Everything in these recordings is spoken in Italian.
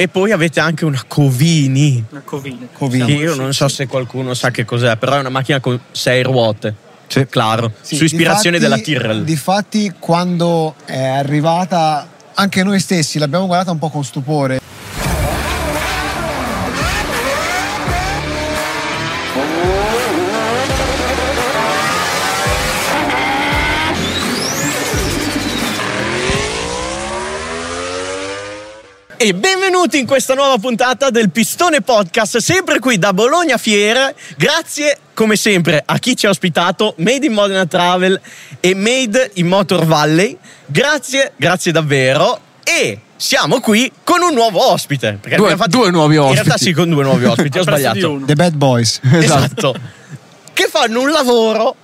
E poi avete anche una Covini. Una Covini. Covini. Che io non so se qualcuno sa che cos'è, però è una macchina con sei ruote. Sì. Claro, Sì, su ispirazione difatti- della Tyrrell. Difatti, quando è arrivata, anche noi stessi l'abbiamo guardata un po' con stupore. E benvenuti in questa nuova puntata del Pistone Podcast, sempre qui da Bologna Fiera. Grazie come sempre a chi ci ha ospitato, Made in Modena Travel e Made in Motor Valley. Grazie, grazie davvero. E siamo qui con un nuovo ospite. Perché Due- abbiamo due nuovi In realtà ospiti. sì, con due nuovi ospiti, ho sbagliato. The Bad Boys. Esatto. che fanno un lavoro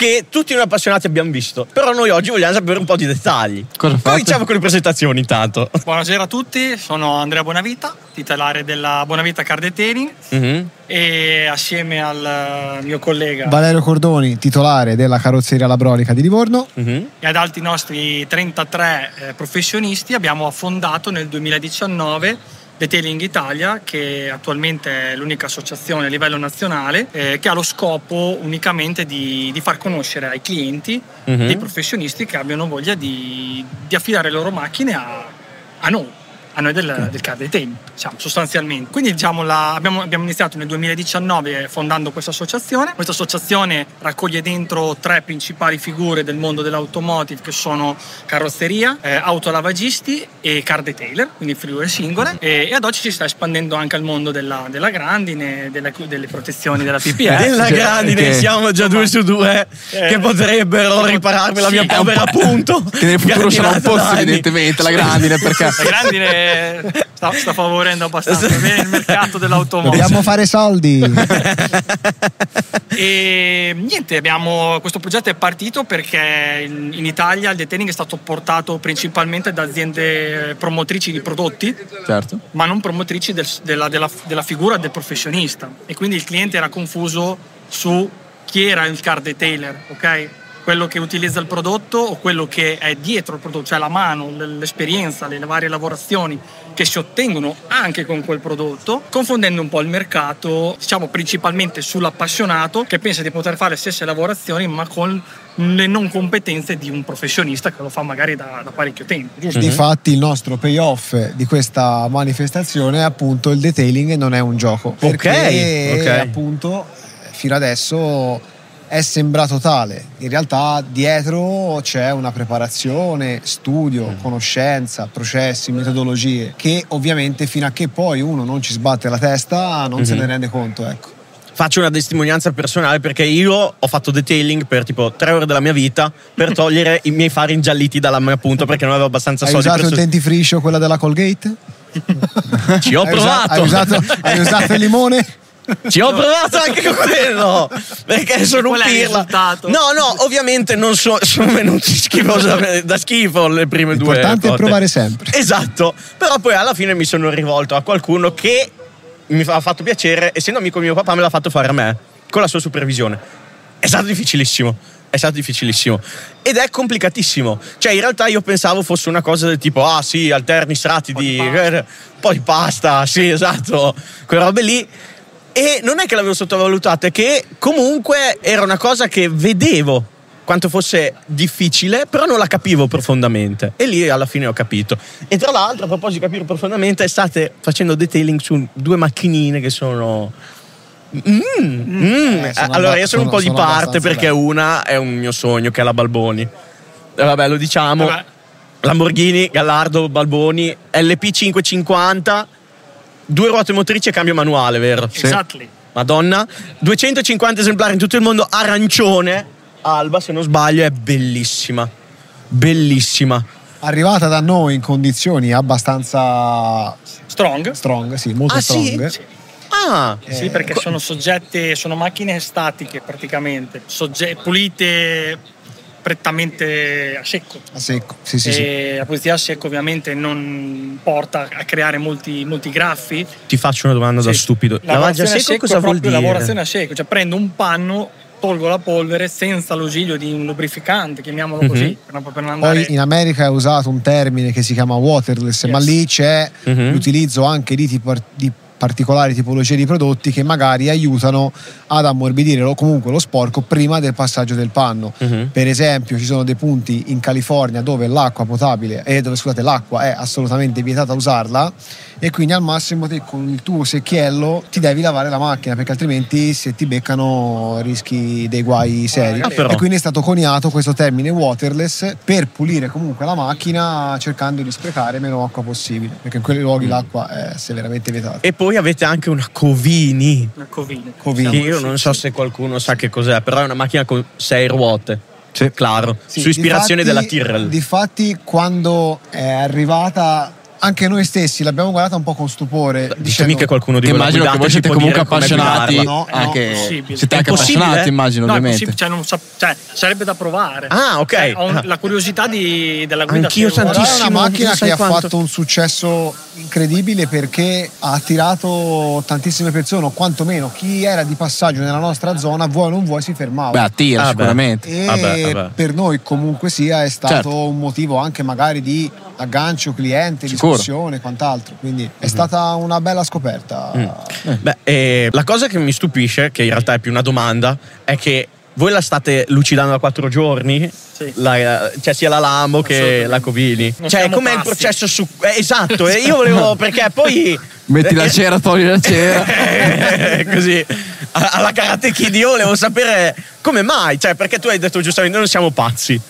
che tutti noi appassionati abbiamo visto. Però noi oggi vogliamo sapere un po' di dettagli. Cosa fate? Cominciamo con le presentazioni intanto. Buonasera a tutti, sono Andrea Bonavita, titolare della Bonavita Car Detailing Mhm. e assieme al eh, mio collega Valerio Cordoni, titolare della carrozzeria Labrolica di Livorno. Mhm. e ad altri nostri 33 eh, professionisti abbiamo fondato nel 2019 Detailing Italia, che attualmente è l'unica associazione a livello nazionale eh, che ha lo scopo unicamente di, di far conoscere ai clienti Mhm. dei professionisti che abbiano voglia di, di affidare le loro macchine a, a noi, a noi del, del car detailing, diciamo, sostanzialmente. Quindi diciamo, la- abbiamo, abbiamo iniziato nel 2019 fondando questa associazione. Questa associazione raccoglie dentro tre principali figure del mondo dell'automotive che sono carrozzeria, eh, autolavagisti e car detailer, quindi figure singole. E, e ad oggi si sta espandendo anche al mondo della, della grandine, delle, delle protezioni della PPF. Della Cioè, grandine, che- siamo già due su due Eh, che potrebbero ripararmi la mia sì, povera po'- appunto. Che nel futuro sarà un anni. evidentemente, la grandine, perché La grandine sta, sta favorendo abbastanza bene il mercato dell'automobile. Dobbiamo fare soldi. E niente, abbiamo, questo progetto è partito perché in, in Italia il detailing è stato portato principalmente da aziende promotrici di prodotti, certo. ma non promotrici del- della, della- della figura del professionista. E quindi il cliente era confuso su chi era il car detailer, ok? Quello che utilizza il prodotto o quello che è dietro il prodotto, cioè la mano, l'esperienza, le varie lavorazioni che si ottengono anche con quel prodotto, confondendo un po' il mercato, diciamo principalmente sull'appassionato che pensa di poter fare le stesse lavorazioni ma con le non competenze di un professionista che lo fa magari da, da parecchio tempo, giusto? Difatti il nostro payoff di questa manifestazione è appunto il detailing non è un gioco. Perché ok. appunto fino adesso è sembrato tale. In realtà dietro c'è una preparazione, studio, conoscenza, processi, metodologie che ovviamente fino a che poi uno non ci sbatte la testa non se ne rende conto, ecco. Faccio una testimonianza personale perché io ho fatto detailing per tipo tre ore della mia vita per togliere i miei fari ingialliti dalla mia punta perché non avevo abbastanza Hai soldi usato per il dentifricio, quella della Colgate? Ci ho Hai provato. hai usato, hai usato il limone? Ci ho provato anche con quello perché sono Qual un pirla. No, no, ovviamente non so- sono venuti schifosi da, da schifo le prime due. L'importante è provare sempre. Esatto, però poi alla fine mi sono rivolto a qualcuno che mi ha fatto piacere, essendo amico mio papà me l'ha fatto fare a me, con la sua supervisione. È stato difficilissimo, è stato difficilissimo. Ed è complicatissimo. Cioè, in realtà io pensavo fosse una cosa del tipo, ah sì, alterni strati po' di di... pasta. un po' di pasta, sì, esatto, quelle robe lì. E non è che l'avevo sottovalutato, è che comunque era una cosa che vedevo quanto fosse difficile, però non la capivo profondamente. E lì alla fine ho capito. E tra l'altro, a proposito di capire profondamente, state facendo detailing su due macchinine che sono. Mm, mm. Eh, sono allora, io sono un po' sono- di sono parte perché belle. una è un mio sogno, che è la Balboni. E vabbè, lo diciamo. Vabbè. Lamborghini, Gallardo, Balboni, LP550, due ruote motrici e cambio manuale, vero? Exactly. Madonna, 250 esemplari in tutto il mondo, arancione, alba se non sbaglio, è bellissima, bellissima. Arrivata da noi in condizioni abbastanza Strong. strong, sì, molto Ah, sì? strong. Sì. Ah, Sì, perché sono soggette, sono macchine statiche praticamente, sogge- pulite prettamente a secco. A secco, sì, sì, sì. e la pulizia a secco ovviamente non porta a creare molti, molti graffi. ti faccio una domanda da Sì. stupido. Lavaggio a Lavorazione secco cosa è vuol proprio dire? Lavorazione a secco, cioè prendo un panno tolgo la polvere senza l'ausilio di un lubrificante, chiamiamolo Mhm. così, per non, per non andare... Poi in America è usato un termine che si chiama waterless, ma Yes. lì c'è Mhm. l'utilizzo anche di, tipo- di particolari tipologie di prodotti che magari aiutano ad ammorbidire o comunque lo sporco prima del passaggio del panno. Mhm. Per esempio, ci sono dei punti in California dove l'acqua potabile, eh, dove scusate, l'acqua è assolutamente vietata usarla e quindi al massimo te con il tuo secchiello ti devi lavare la macchina perché altrimenti se ti beccano rischi dei guai seri. Ah. E quindi è stato coniato questo termine waterless per pulire comunque la macchina cercando di sprecare meno acqua possibile perché in quei luoghi l'acqua è severamente vietata. E poi avete anche una Covini. Una Covini. Covini. Io non so se qualcuno sa che cos'è, però è una macchina con sei ruote. Sì. Claro. Sì, su ispirazione difatti- della Tyrrell. Difatti, quando è arrivata, anche noi stessi l'abbiamo guardata un po' con stupore. Dicendo, che qualcuno di voi immagino che voi siete comunque appassionati. No, no, siete anche appassionati, immagino, No, ovviamente. cioè, non so- cioè, sarebbe da provare. Ah, ok. Cioè, ho un- Ah. la curiosità di- della guida. Anch'io. Però è tantissimo. una macchina che ha quanto. fatto un successo incredibile perché ha attirato tantissime persone, o quantomeno chi era di passaggio nella nostra zona, vuoi o non vuoi, si fermava. Beh, attira Ah, beh. sicuramente. e Vabbè, vabbè. per noi comunque sia è stato Certo. un motivo anche magari di aggancio cliente, Sicuro. discussione e quant'altro. Quindi è stata una bella scoperta. Mm. Beh, eh, la cosa che mi stupisce, che in realtà è più una domanda, è che voi la state lucidando da quattro giorni? Sì. La- cioè sia la Lambo che la Covini. Non cioè, com'è il pazzi. processo su. eh, esatto, e io volevo. perché poi. Metti la eh, cera, togli la cera. eh, così alla Karate Kid io volevo sapere come mai cioè perché tu hai detto giustamente noi non siamo pazzi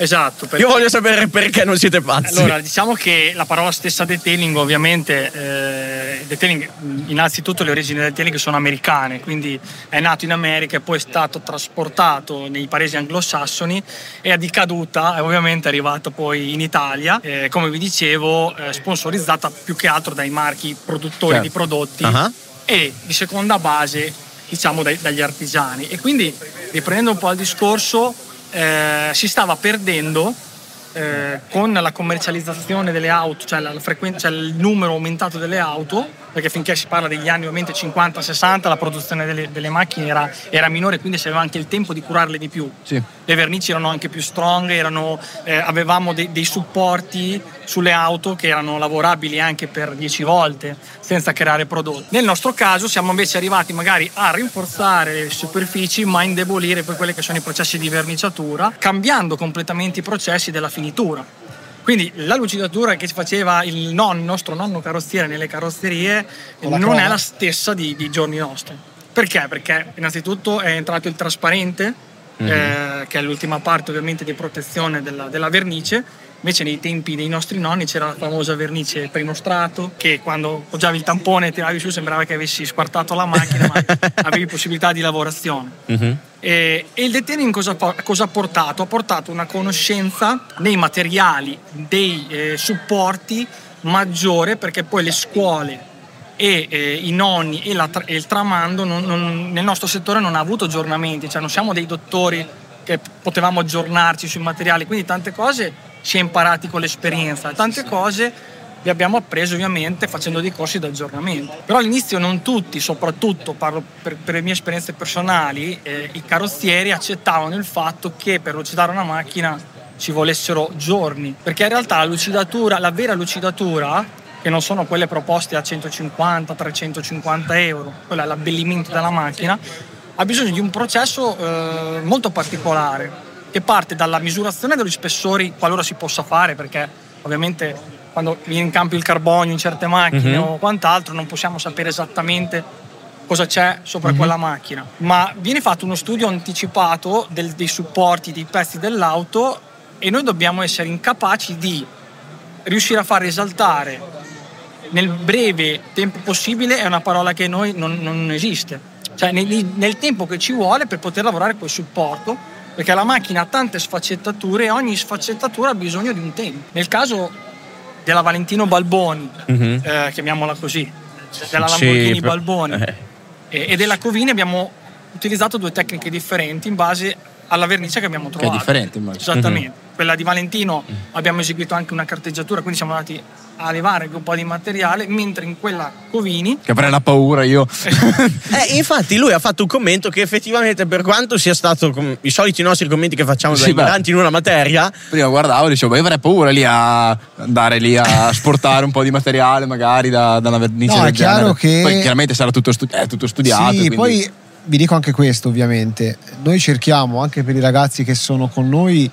Esatto. perché- io voglio sapere perché non siete pazzi Allora, diciamo che la parola stessa detailing, ovviamente, eh, detailing, innanzitutto le origini del detailing sono americane, quindi è nato in America e poi è stato trasportato nei paesi anglosassoni e di caduta è ovviamente arrivato poi in Italia, eh, come vi dicevo, eh, sponsorizzata più che altro dai marchi produttori Certo. di prodotti Ah. e di seconda base, diciamo, dai- dagli artigiani. E quindi, riprendendo un po' il discorso, eh, si stava perdendo eh, con la commercializzazione delle auto, cioè, la frequen- cioè il numero aumentato delle auto, perché finché si parla degli anni ovviamente 50-60 la produzione delle, delle macchine era, era minore, quindi si aveva anche il tempo di curarle di più. Sì. Le vernici erano anche più strong, erano, eh, avevamo dei, dei supporti sulle auto che erano lavorabili anche per 10 volte senza creare prodotti. Nel nostro caso siamo invece arrivati magari a rinforzare le superfici ma indebolire poi quelli che sono i processi di verniciatura, cambiando completamente i processi della finitura. Quindi la lucidatura che faceva il, non- il nostro nonno carrozziere nelle carrozzerie non è croma. la stessa di, di giorni nostri. Perché? Perché innanzitutto è entrato il trasparente, eh, che è l'ultima parte ovviamente di protezione della, della vernice. Invece nei tempi dei nostri nonni c'era la famosa vernice primostrato che quando poggiavi il tampone e tiravi su sembrava che avessi squartato la macchina ma avevi possibilità di lavorazione. Mhm. E, e il detailing cosa, cosa ha portato? Ha portato una conoscenza nei materiali, dei eh, supporti maggiore perché poi le scuole e eh, i nonni e, la e il tramando non- non- nel nostro settore non ha avuto aggiornamenti, cioè non siamo dei dottori che potevamo aggiornarci sui materiali, quindi tante cose si è imparati con l'esperienza, tante cose le abbiamo apprese ovviamente facendo dei corsi d'aggiornamento. Però all'inizio non tutti, soprattutto parlo per, per le mie esperienze personali, eh, i carrozzieri accettavano il fatto che per lucidare una macchina ci volessero giorni, perché in realtà la lucidatura, la vera lucidatura, che non sono quelle proposte a 150-350 euro, quello è l'abbellimento della macchina, ha bisogno di un processo eh, molto particolare che parte dalla misurazione degli spessori qualora si possa fare perché ovviamente quando viene in campo il carbonio in certe macchine Mhm. o quant'altro non possiamo sapere esattamente cosa c'è sopra quella macchina ma viene fatto uno studio anticipato del- dei supporti dei pezzi dell'auto e noi dobbiamo essere incapaci di riuscire a far esaltare nel breve tempo possibile è una parola che noi non, non esiste. Cioè nel, nel tempo che ci vuole per poter lavorare col supporto, perché la macchina ha tante sfaccettature e ogni sfaccettatura ha bisogno di un tempo. Nel caso della Valentino Balboni, Mhm. eh, chiamiamola così, della Sì, Lamborghini però- Balboni eh. e, e della Covini abbiamo utilizzato due tecniche differenti in base alla vernice che abbiamo Che è trovato. differente, immagino. Esattamente. Quella di Valentino abbiamo eseguito anche una carteggiatura, quindi siamo andati a levare anche un po' di materiale, mentre in quella Covini Che avrei la paura io. Eh, infatti lui ha fatto un commento che effettivamente per quanto sia stato com- i soliti nostri commenti che facciamo da Sì, ignoranti in una materia, Prima guardavo e dicevo, beh, avrei paura lì a andare lì a sportare un po' di materiale, magari da, da una vernice No, del è chiaro genere. che- Poi chiaramente sarà tutto, stu- è tutto studiato. Sì, quindi- poi vi dico anche questo, ovviamente. Noi cerchiamo anche per i ragazzi che sono con noi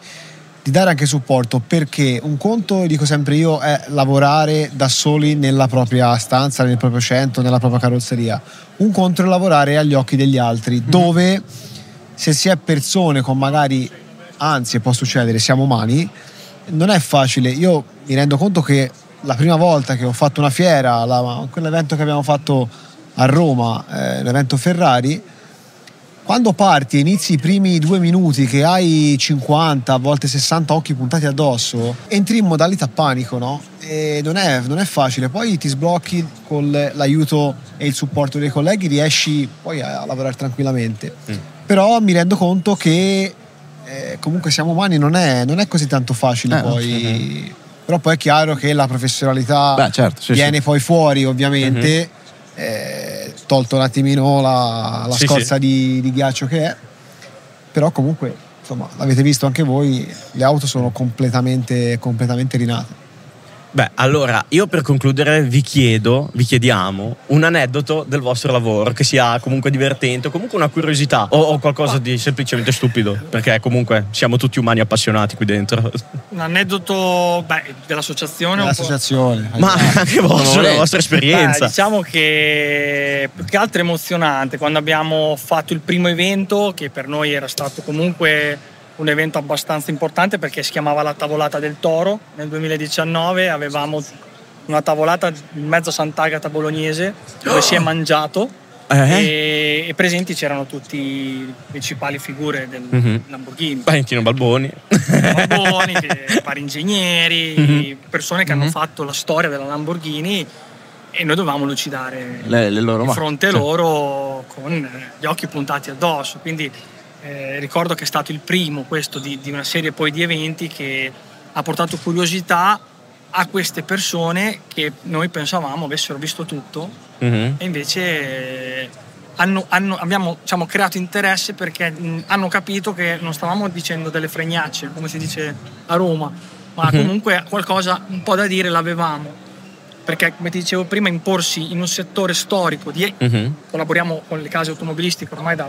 di dare anche supporto perché un conto, dico sempre io, è lavorare da soli nella propria stanza, nel proprio centro, nella propria carrozzeria. Un conto è lavorare agli occhi degli altri, dove se si è persone con magari ansie, può succedere, siamo umani, non è facile. Io mi rendo conto che la prima volta che ho fatto una fiera, la- quell'evento che abbiamo fatto a Roma, eh, l'evento Ferrari, quando parti e inizi i primi due minuti che hai 50, a volte 60 occhi puntati addosso, entri in modalità panico, no? E non è, non è facile. Poi ti sblocchi con l'aiuto e il supporto dei colleghi, riesci poi a, a lavorare tranquillamente. Però mi rendo conto che eh, comunque siamo umani, non è, non è così tanto facile Eh, poi. Però poi è chiaro che la professionalità Beh, certo, sì, viene sì. poi fuori, ovviamente, eh, tolto un attimino la, la Sì, scorza Di, di ghiaccio che è. Però comunque, insomma, l'avete visto anche voi, le auto sono completamente, completamente rinate. Beh, allora io per concludere vi chiedo, vi chiediamo un aneddoto del vostro lavoro che sia comunque divertente o comunque una curiosità o, o qualcosa di semplicemente stupido, perché comunque siamo tutti umani appassionati qui dentro. un aneddoto beh, dell'associazione. un po'. L'associazione. Ma anche vostro, la vostra esperienza. Beh, diciamo che più che altro emozionante quando abbiamo fatto il primo evento, che per noi era stato comunque un evento abbastanza importante perché si chiamava la Tavolata del Toro. Nel 2019 avevamo una tavolata in mezzo a Sant'Agata Bolognese dove si è mangiato Eh? e, e presenti c'erano tutti le principali figure del Mhm. Lamborghini. Valentino Balboni. Barboni, che- vari ingegneri, Mhm. persone che hanno Mhm. fatto la storia della Lamborghini e noi dovevamo lucidare Le, le loro di fronte cioè, loro con gli occhi puntati addosso. Quindi eh, ricordo che è stato il primo questo di, di una serie poi di eventi che ha portato curiosità a queste persone che noi pensavamo avessero visto tutto Mhm. e invece eh, hanno- hanno- abbiamo diciamo, creato interesse perché mh, hanno capito che non stavamo dicendo delle fregnacce, come si dice a Roma, ma Mhm. comunque qualcosa un po' da dire l'avevamo. Perché, come ti dicevo prima, imporsi in un settore storico, di- Mhm. collaboriamo con le case automobilistiche ormai da,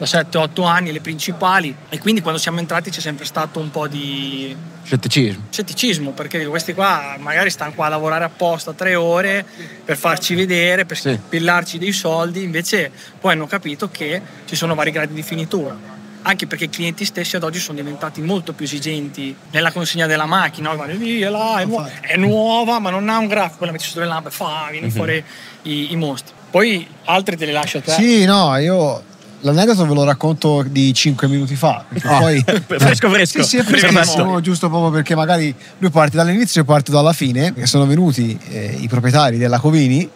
da 7-8 anni, le principali, e quindi quando siamo entrati c'è sempre stato un po' di Scetticismo. scetticismo perché questi qua magari stanno qua a lavorare apposta tre ore per farci vedere, per Sì. pillarci dei soldi, invece poi hanno capito che ci sono vari gradi di finitura. Anche perché i clienti stessi ad oggi sono diventati molto più esigenti nella consegna della macchina. Vanno lì, è là, è, nu- è nuova, ma non ha un grafico, la metti sotto le lampe, fa, vieni fuori i, i mostri. Poi altri te li lascio a te. Sì, no, io l'aneddoto ve lo racconto di 5 minuti fa. Perché Ah, poi fresco fresco. Sì, sì, è freschissimo, giusto proprio perché magari lui parte dall'inizio e parte dalla fine. Che sono venuti eh, i proprietari della Covini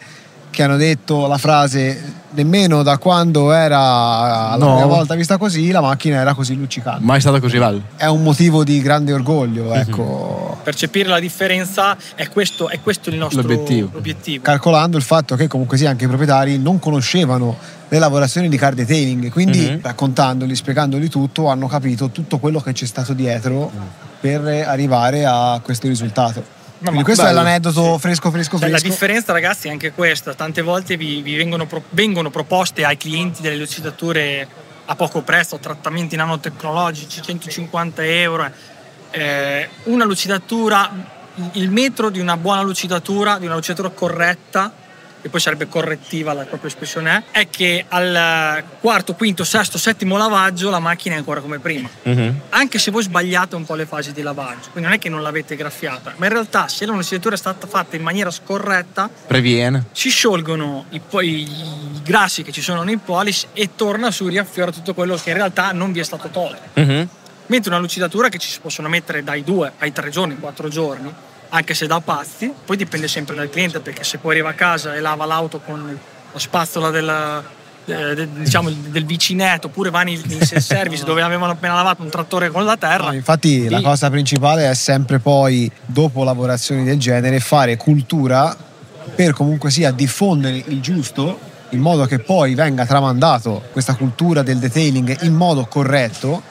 che hanno detto la frase nemmeno da quando era la No. prima volta vista così la macchina era così luccicante. Mai stata così bella. È un motivo di grande orgoglio, ecco. Percepire la differenza è questo, è questo il nostro L'obiettivo. obiettivo. calcolando il fatto che comunque sia anche i proprietari non conoscevano le lavorazioni di car detailing quindi Mhm. raccontandoli, spiegandoli tutto hanno capito tutto quello che c'è stato dietro per arrivare a questo risultato quindi ma questo bello, è l'aneddoto sì. fresco fresco Cioè, la fresco differenza, ragazzi, è anche questa. Tante volte vi, vi vengono, pro- vengono proposte ai clienti delle lucidature a poco prezzo, trattamenti nanotecnologici, 150 euro. Eh, una lucidatura, il metro di una buona lucidatura, di una lucidatura corretta, che poi sarebbe correttiva la propria espressione è, è che al quarto, quinto, sesto, settimo lavaggio la macchina è ancora come prima Mhm. anche se voi sbagliate un po' le fasi di lavaggio, quindi non è che non l'avete graffiata, ma in realtà se la lucidatura è stata fatta in maniera scorretta, Previene. si sciolgono i, po- i- grassi che ci sono nei polish e torna su, riaffiora tutto quello che in realtà non vi è stato tolto. Mhm. Mentre una lucidatura che ci si possono mettere dai due ai tre giorni, quattro giorni, anche se da pazzi, poi dipende sempre dal cliente, perché se poi arriva a casa e lava l'auto con la spazzola della, eh, diciamo del vicinetto oppure vai nei, nei self-service dove avevano appena lavato un trattore con la terra No, infatti la Lì- cosa principale è sempre poi, dopo lavorazioni del genere, fare cultura per comunque sia diffondere il giusto in modo che poi venga tramandato questa cultura del detailing in modo corretto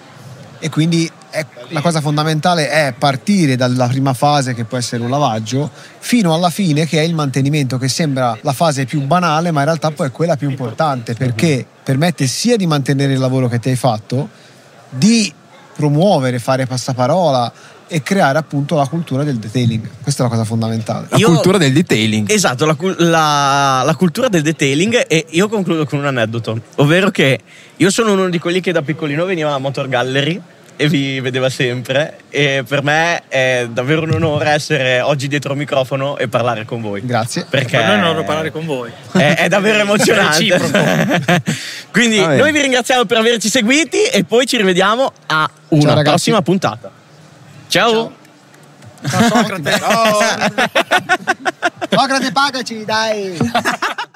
e quindi è- la cosa fondamentale è partire dalla prima fase che può essere un lavaggio fino alla fine che è il mantenimento che sembra la fase più banale ma in realtà poi è quella più importante perché permette sia di mantenere il lavoro che ti hai fatto di promuovere, fare passaparola e creare appunto la cultura del detailing. Questa è la cosa fondamentale. La Io- cultura del detailing. Esatto, la, la- la cultura del detailing e io concludo con un aneddoto, ovvero che io sono uno di quelli che da piccolino veniva alla Motor Gallery e vi vedeva sempre e per me è davvero un onore essere oggi dietro il microfono e parlare con voi. Grazie. Perché per noi non vorrei parlare con voi è, è davvero emozionante. Quindi bene. noi vi ringraziamo per averci seguiti e poi ci rivediamo a una Ciao, prossima puntata. Ciao. Ciao, Socrate. Socrate, pagaci, dai!